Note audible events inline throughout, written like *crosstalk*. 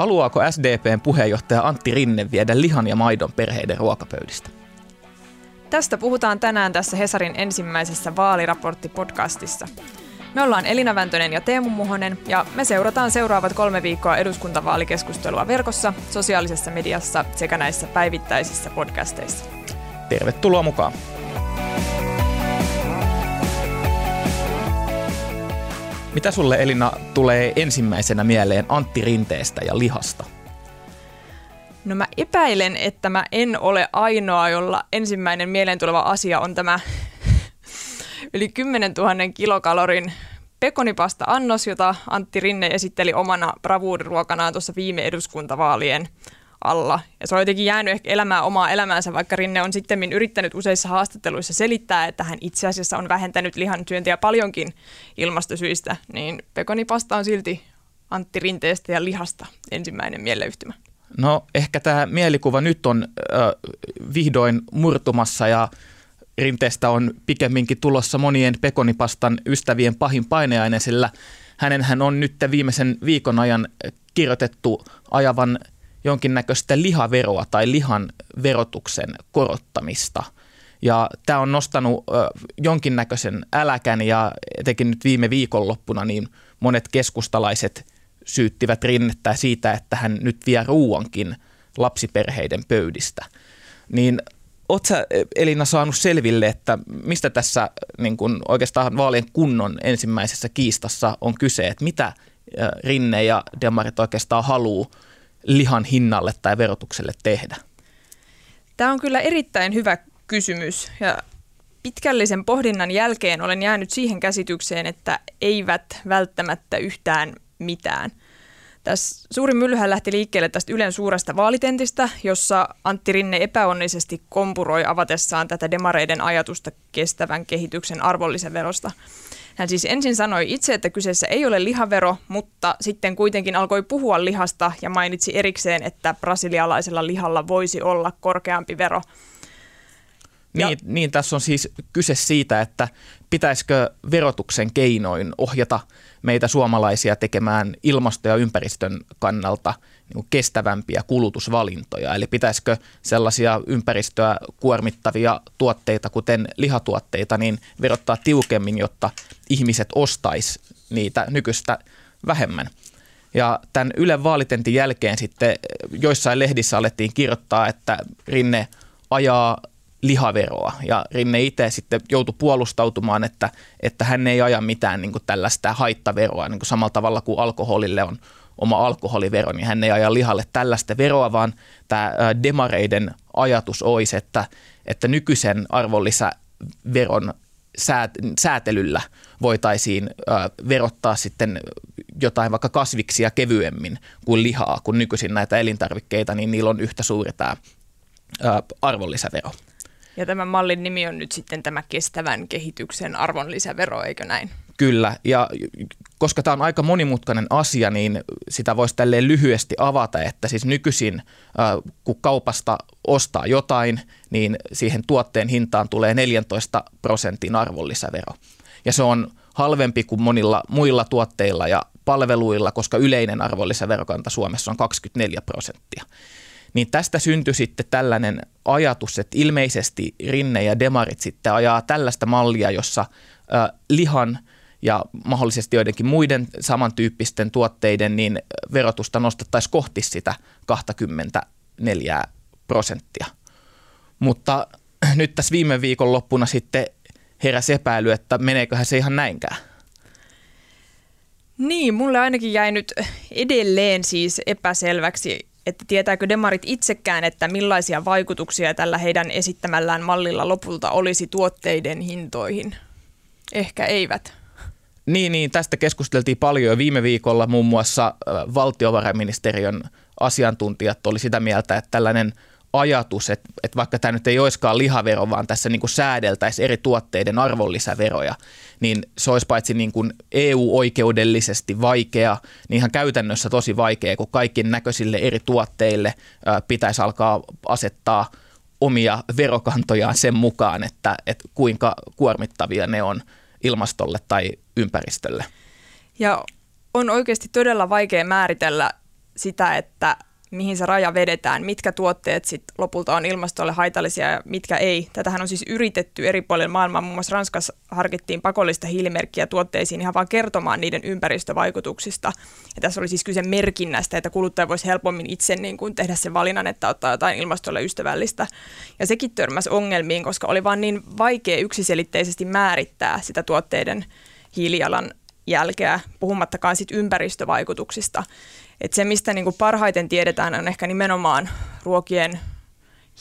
Haluaako SDPn puheenjohtaja Antti Rinne viedä lihan ja maidon perheiden ruokapöydistä? Tästä puhutaan tänään tässä Hesarin ensimmäisessä vaaliraporttipodcastissa. Me ollaan Elina Väntönen ja Teemu Muhonen ja me seurataan seuraavat kolme viikkoa eduskuntavaalikeskustelua verkossa, sosiaalisessa mediassa sekä näissä päivittäisissä podcasteissa. Tervetuloa mukaan! Mitä sulle Elina tulee ensimmäisenä mieleen Antti Rinteestä ja lihasta? No mä epäilen, että mä en ole ainoa, jolla ensimmäinen mieleen tuleva asia on tämä *laughs* yli 10 000 kilokalorin pekonipasta-annos, jota Antti Rinne esitteli omana bravuuriruokanaan tuossa viime eduskuntavaalien alla. Ja se on jotenkin jäänyt ehkä elämään omaa elämäänsä, vaikka Rinne on sitten yrittänyt useissa haastatteluissa selittää, että hän itse asiassa on vähentänyt lihan syöntiä paljonkin ilmastosyistä, niin pekonipasta on silti Antti Rinteestä ja lihasta ensimmäinen mieleyhtymä. No ehkä tämä mielikuva nyt on äh, vihdoin murtumassa ja Rinteestä on pikemminkin tulossa monien pekonipastan ystävien pahin paineaine, sillä hänenhän on nyt viimeisen viikon ajan kirjoitettu ajavan jonkinnäköistä lihaveroa tai lihan verotuksen korottamista. Ja tämä on nostanut jonkinnäköisen äläkän ja etenkin nyt viime viikonloppuna niin monet keskustalaiset syyttivät rinnettä siitä, että hän nyt vie ruuankin lapsiperheiden pöydistä. Niin Oletko Elina, saanut selville, että mistä tässä niin kun oikeastaan vaalien kunnon ensimmäisessä kiistassa on kyse, että mitä Rinne ja Demarit oikeastaan haluaa lihan hinnalle tai verotukselle tehdä? Tämä on kyllä erittäin hyvä kysymys ja pitkällisen pohdinnan jälkeen olen jäänyt siihen käsitykseen, että eivät välttämättä yhtään mitään. Tässä suuri myllyhän lähti liikkeelle tästä Ylen suuresta vaalitentistä, jossa Antti Rinne epäonnisesti kompuroi avatessaan tätä demareiden ajatusta kestävän kehityksen arvonlisäverosta. Hän siis ensin sanoi itse, että kyseessä ei ole lihavero, mutta sitten kuitenkin alkoi puhua lihasta ja mainitsi erikseen, että brasilialaisella lihalla voisi olla korkeampi vero. Niin, niin, tässä on siis kyse siitä, että pitäisikö verotuksen keinoin ohjata meitä suomalaisia tekemään ilmasto- ja ympäristön kannalta niin kestävämpiä kulutusvalintoja. Eli pitäisikö sellaisia ympäristöä kuormittavia tuotteita, kuten lihatuotteita, niin verottaa tiukemmin, jotta ihmiset ostais niitä nykyistä vähemmän. Ja tämän Ylen vaalitentin jälkeen sitten joissain lehdissä alettiin kirjoittaa, että Rinne ajaa lihaveroa. Ja Rinne itse sitten joutui puolustautumaan, että, että hän ei aja mitään niin kuin tällaista haittaveroa, niin kuin samalla tavalla kuin alkoholille on oma alkoholivero, niin hän ei aja lihalle tällaista veroa, vaan tämä demareiden ajatus olisi, että, että nykyisen arvonlisäveron säätelyllä voitaisiin verottaa sitten jotain vaikka kasviksia kevyemmin kuin lihaa, kun nykyisin näitä elintarvikkeita, niin niillä on yhtä suuri tämä arvonlisävero. Ja tämän mallin nimi on nyt sitten tämä kestävän kehityksen arvonlisävero, eikö näin? Kyllä, ja koska tämä on aika monimutkainen asia, niin sitä voisi tälleen lyhyesti avata, että siis nykyisin kun kaupasta ostaa jotain, niin siihen tuotteen hintaan tulee 14 prosentin arvonlisävero. Ja se on halvempi kuin monilla muilla tuotteilla ja palveluilla, koska yleinen arvonlisäverokanta Suomessa on 24 prosenttia. Niin tästä syntyi sitten tällainen ajatus, että ilmeisesti Rinne ja Demarit sitten ajaa tällaista mallia, jossa äh, lihan ja mahdollisesti joidenkin muiden samantyyppisten tuotteiden niin verotusta nostettaisiin kohti sitä 24 prosenttia. Mutta *clears throat* nyt tässä viime viikon loppuna sitten heräsi epäily, että meneeköhän se ihan näinkään. Niin, mulle ainakin jäi nyt edelleen siis epäselväksi, että tietääkö demarit itsekään, että millaisia vaikutuksia tällä heidän esittämällään mallilla lopulta olisi tuotteiden hintoihin? Ehkä eivät. Niin, niin, tästä keskusteltiin paljon jo viime viikolla. Muun muassa valtiovarainministeriön asiantuntijat oli sitä mieltä, että tällainen – ajatus, että, että vaikka tämä nyt ei olisikaan lihavero, vaan tässä niin kuin säädeltäisiin eri tuotteiden arvonlisäveroja, niin se olisi paitsi niin kuin EU-oikeudellisesti vaikea, niin ihan käytännössä tosi vaikea, kun kaikki näköisille eri tuotteille pitäisi alkaa asettaa omia verokantojaan sen mukaan, että, että kuinka kuormittavia ne on ilmastolle tai ympäristölle. Ja on oikeasti todella vaikea määritellä sitä, että mihin se raja vedetään, mitkä tuotteet sit lopulta on ilmastolle haitallisia ja mitkä ei. Tätähän on siis yritetty eri puolilla maailmaa. Muun muassa Ranskassa harkittiin pakollista hiilimerkkiä tuotteisiin ihan vaan kertomaan niiden ympäristövaikutuksista. Ja tässä oli siis kyse merkinnästä, että kuluttaja voisi helpommin itse niin kuin tehdä sen valinnan, että ottaa jotain ilmastolle ystävällistä. Ja sekin törmäsi ongelmiin, koska oli vaan niin vaikea yksiselitteisesti määrittää sitä tuotteiden hiilijalan jälkeä, puhumattakaan sit ympäristövaikutuksista. Et se, mistä niin kuin parhaiten tiedetään, on ehkä nimenomaan ruokien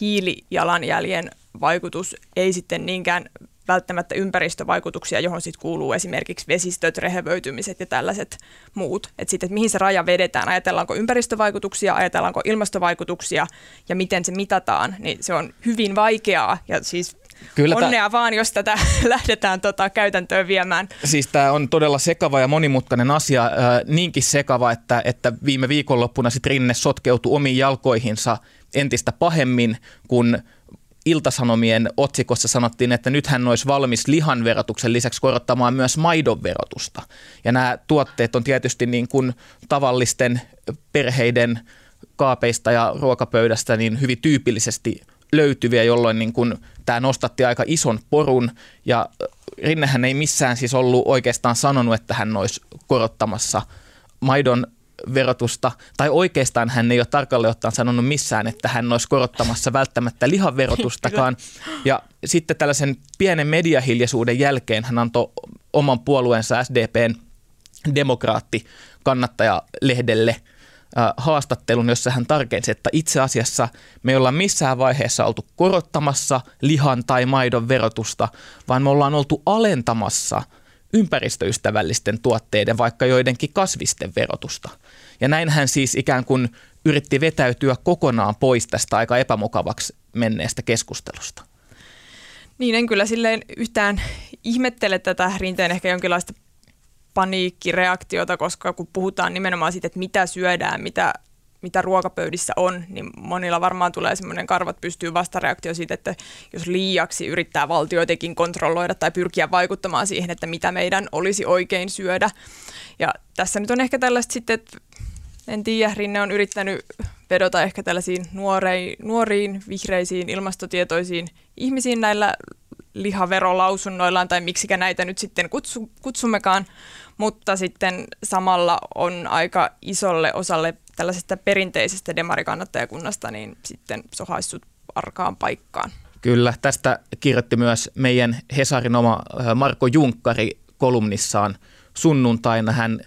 hiilijalanjäljen vaikutus, ei sitten niinkään välttämättä ympäristövaikutuksia, johon sitten kuuluu esimerkiksi vesistöt, rehevöitymiset ja tällaiset muut. Että sitten, että mihin se raja vedetään, ajatellaanko ympäristövaikutuksia, ajatellaanko ilmastovaikutuksia ja miten se mitataan, niin se on hyvin vaikeaa. Ja siis Kyllä Onnea ta- vaan, jos tätä *laughs* lähdetään tota käytäntöön viemään. Siis tämä on todella sekava ja monimutkainen asia, äh, niinkin sekava, että, että viime viikonloppuna sitten Rinne sotkeutui omiin jalkoihinsa entistä pahemmin, kun Iltasanomien otsikossa sanottiin, että nyt hän olisi valmis lihan verotuksen lisäksi korottamaan myös maidon verotusta. Ja nämä tuotteet on tietysti niin kuin tavallisten perheiden kaapeista ja ruokapöydästä niin hyvin tyypillisesti löytyviä, jolloin niin kuin tämä nostatti aika ison porun. Ja Rinnehän ei missään siis ollut oikeastaan sanonut, että hän olisi korottamassa maidon verotusta, tai oikeastaan hän ei ole tarkalleen ottaen sanonut missään, että hän olisi korottamassa välttämättä lihan verotustakaan. Ja sitten tällaisen pienen mediahiljaisuuden jälkeen hän antoi oman puolueensa SDPn demokraatti kannattajalehdelle – haastattelun, jossa hän tarkensi, että itse asiassa me ei olla missään vaiheessa oltu korottamassa lihan tai maidon verotusta, vaan me ollaan oltu alentamassa ympäristöystävällisten tuotteiden, vaikka joidenkin kasvisten verotusta. Ja näin hän siis ikään kuin yritti vetäytyä kokonaan pois tästä aika epämukavaksi menneestä keskustelusta. Niin, en kyllä silleen yhtään ihmettele tätä rinteen ehkä jonkinlaista paniikkireaktiota, koska kun puhutaan nimenomaan siitä, että mitä syödään, mitä, mitä ruokapöydissä on, niin monilla varmaan tulee semmoinen karvat pystyy vastareaktio siitä, että jos liiaksi yrittää valtio jotenkin kontrolloida tai pyrkiä vaikuttamaan siihen, että mitä meidän olisi oikein syödä. Ja tässä nyt on ehkä tällaista sitten, että en tiedä, Rinne on yrittänyt vedota ehkä tällaisiin nuoreiin, nuoriin, vihreisiin, ilmastotietoisiin ihmisiin näillä lihaverolausunnoillaan tai miksikä näitä nyt sitten kutsu, kutsummekaan, mutta sitten samalla on aika isolle osalle tällaisesta perinteisestä demarikannattajakunnasta niin sitten sohaissut arkaan paikkaan. Kyllä, tästä kirjoitti myös meidän Hesarin oma Marko Junkkari kolumnissaan sunnuntaina. Hän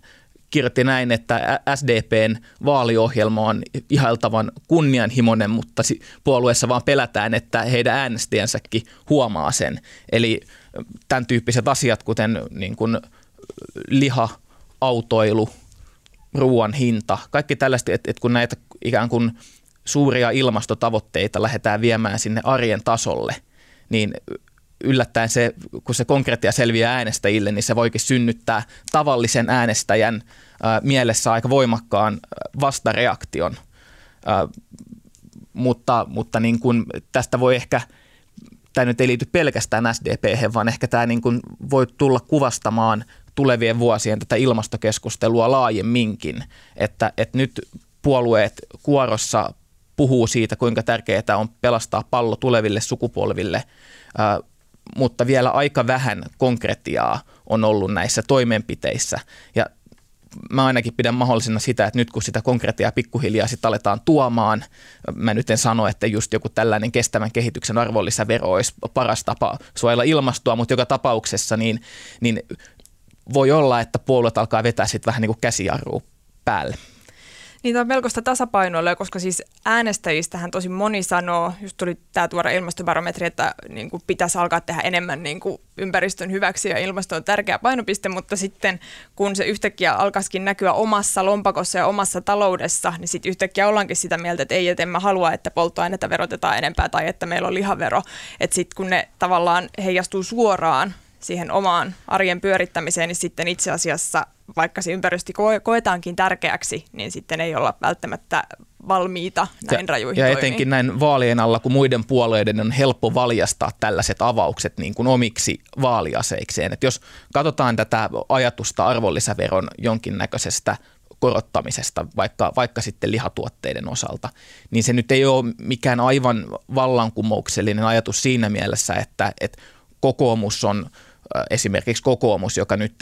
kirjoitti näin, että SDPn vaaliohjelma on ihailtavan kunnianhimoinen, mutta puolueessa vaan pelätään, että heidän äänestäjänsäkin huomaa sen. Eli tämän tyyppiset asiat, kuten niin kuin liha, autoilu, ruoan hinta, kaikki tällaista, että, että kun näitä ikään kuin suuria ilmastotavoitteita lähdetään viemään sinne arjen tasolle, niin yllättäen se, kun se konkreettia selviää äänestäjille, niin se voikin synnyttää tavallisen äänestäjän mielessä aika voimakkaan vastareaktion. Mutta mutta niin kuin tästä voi ehkä, tämä nyt ei liity pelkästään SDP, vaan ehkä tämä niin kuin voi tulla kuvastamaan tulevien vuosien tätä ilmastokeskustelua laajemminkin, että, että nyt puolueet kuorossa puhuu siitä, kuinka tärkeää on pelastaa pallo tuleville sukupolville, mutta vielä aika vähän konkretiaa on ollut näissä toimenpiteissä. Ja mä ainakin pidän mahdollisena sitä, että nyt kun sitä konkretiaa pikkuhiljaa sitten aletaan tuomaan, mä nyt en sano, että just joku tällainen kestävän kehityksen arvonlisävero olisi paras tapa suojella ilmastoa, mutta joka tapauksessa niin, niin voi olla, että puolueet alkaa vetää sitten vähän niin kuin käsijarrua päälle. Niin tämä on melkoista tasapainoilua, koska siis äänestäjistähän tosi moni sanoo, just tuli tämä tuore ilmastobarometri, että niin kuin pitäisi alkaa tehdä enemmän niin kuin ympäristön hyväksi ja ilmasto on tärkeä painopiste, mutta sitten kun se yhtäkkiä alkaisikin näkyä omassa lompakossa ja omassa taloudessa, niin sitten yhtäkkiä ollaankin sitä mieltä, että ei, että en mä halua, että polttoainetta verotetaan enempää tai että meillä on lihavero. Että sitten kun ne tavallaan heijastuu suoraan siihen omaan arjen pyörittämiseen, niin sitten itse asiassa, vaikka se ympäristö koetaankin tärkeäksi, niin sitten ei olla välttämättä valmiita näin rajuihin Ja etenkin näin vaalien alla, kun muiden puolueiden on helppo valjastaa tällaiset avaukset niin kuin omiksi vaaliaseikseen. Et jos katsotaan tätä ajatusta arvonlisäveron jonkinnäköisestä korottamisesta, vaikka, vaikka sitten lihatuotteiden osalta, niin se nyt ei ole mikään aivan vallankumouksellinen ajatus siinä mielessä, että, että kokoomus on esimerkiksi kokoomus, joka nyt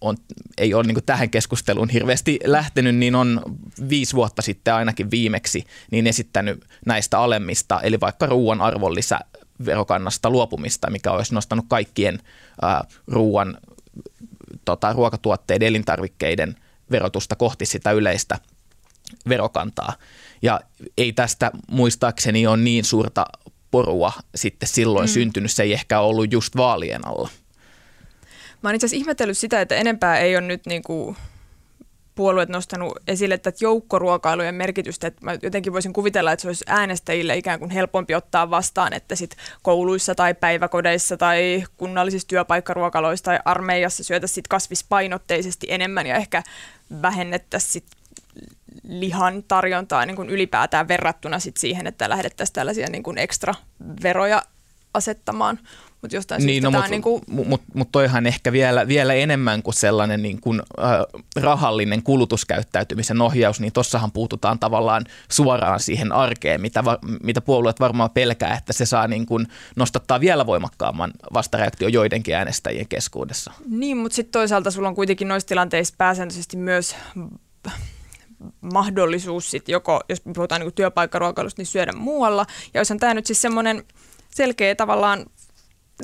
on, ei ole niin tähän keskusteluun hirveästi lähtenyt, niin on viisi vuotta sitten ainakin viimeksi niin esittänyt näistä alemmista, eli vaikka ruoan arvonlisäverokannasta luopumista, mikä olisi nostanut kaikkien ää, ruoan, tota, ruokatuotteiden, elintarvikkeiden verotusta kohti sitä yleistä verokantaa. Ja ei tästä muistaakseni ole niin suurta porua sitten silloin mm. syntynyt, se ei ehkä ollut just vaalien alla. Mä oon itse asiassa ihmetellyt sitä, että enempää ei ole nyt niinku puolueet nostanut esille tätä joukkoruokailujen merkitystä, että mä jotenkin voisin kuvitella, että se olisi äänestäjille ikään kuin helpompi ottaa vastaan, että sit kouluissa tai päiväkodeissa tai kunnallisissa työpaikkaruokaloissa tai armeijassa syötäisiin sit kasvispainotteisesti enemmän ja ehkä vähennettäisiin sit lihan tarjontaa niin kuin ylipäätään verrattuna sit siihen, että lähdettäisiin tällaisia niin kuin ekstra veroja asettamaan. Mutta jostain niin, no, mutta niin kuin... mut, mut toihan ehkä vielä, vielä enemmän kuin sellainen niin kuin, äh, rahallinen kulutuskäyttäytymisen ohjaus, niin tossahan puututaan tavallaan suoraan siihen arkeen, mitä, va, mitä puolueet varmaan pelkää, että se saa niin kuin nostattaa vielä voimakkaamman vastareaktio joidenkin äänestäjien keskuudessa. Niin, mutta sitten toisaalta sulla on kuitenkin noissa tilanteissa pääsääntöisesti myös mahdollisuus sit joko, jos puhutaan niin työpaikkaruokailusta, niin syödä muualla. Ja jos on tämä nyt siis semmoinen selkeä tavallaan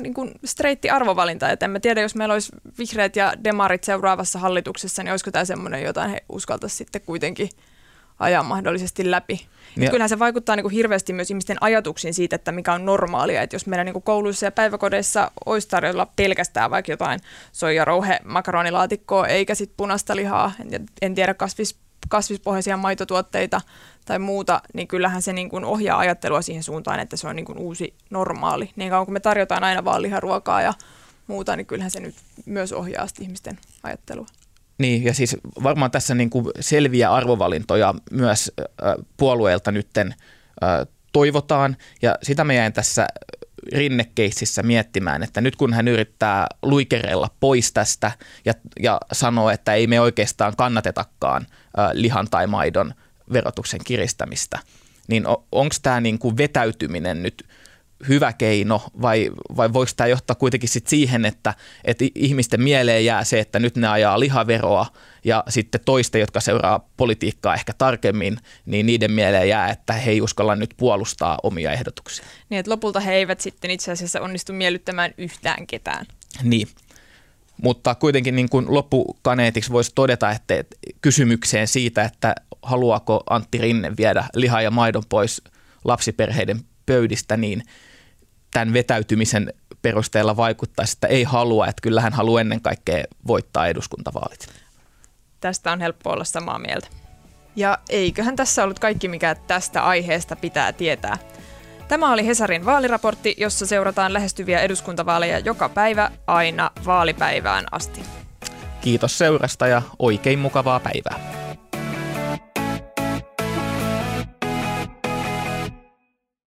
niin kuin streitti arvovalinta. Et en mä tiedä, jos meillä olisi vihreät ja demarit seuraavassa hallituksessa, niin olisiko tämä semmoinen, jota he uskaltaisi sitten kuitenkin ajaa mahdollisesti läpi. Ja. Kyllähän se vaikuttaa niin kuin hirveästi myös ihmisten ajatuksiin siitä, että mikä on normaalia. Että jos meidän niin kuin kouluissa ja päiväkodeissa olisi tarjolla pelkästään vaikka jotain soijarouhe makaronilaatikkoa eikä sitten punaista lihaa, en tiedä kasvis, kasvispohjaisia maitotuotteita tai muuta, niin kyllähän se niin kuin ohjaa ajattelua siihen suuntaan, että se on niin kuin uusi normaali. Niin kauan kun me tarjotaan aina vaan liharuokaa ja muuta, niin kyllähän se nyt myös ohjaa ihmisten ajattelua. Niin, ja siis varmaan tässä niin kuin selviä arvovalintoja myös puolueelta nytten toivotaan, ja sitä me jäin tässä rinnekeississä miettimään, että nyt kun hän yrittää luikerella pois tästä ja, ja sanoo, että ei me oikeastaan kannatetakaan lihan tai maidon – verotuksen kiristämistä, niin onko tämä niin kuin vetäytyminen nyt hyvä keino vai, vai voiko tämä johtaa kuitenkin sit siihen, että, että ihmisten mieleen jää se, että nyt ne ajaa lihaveroa ja sitten toisten, jotka seuraa politiikkaa ehkä tarkemmin, niin niiden mieleen jää, että he ei uskalla nyt puolustaa omia ehdotuksia. Niin, että lopulta he eivät sitten itse asiassa onnistu miellyttämään yhtään ketään. Niin. Mutta kuitenkin niin kuin loppukaneetiksi voisi todeta, että kysymykseen siitä, että haluaako Antti Rinne viedä liha ja maidon pois lapsiperheiden pöydistä, niin tämän vetäytymisen perusteella vaikuttaisi, että ei halua, että kyllä hän haluaa ennen kaikkea voittaa eduskuntavaalit. Tästä on helppo olla samaa mieltä. Ja eiköhän tässä ollut kaikki, mikä tästä aiheesta pitää tietää. Tämä oli Hesarin vaaliraportti, jossa seurataan lähestyviä eduskuntavaaleja joka päivä aina vaalipäivään asti. Kiitos seurasta ja oikein mukavaa päivää.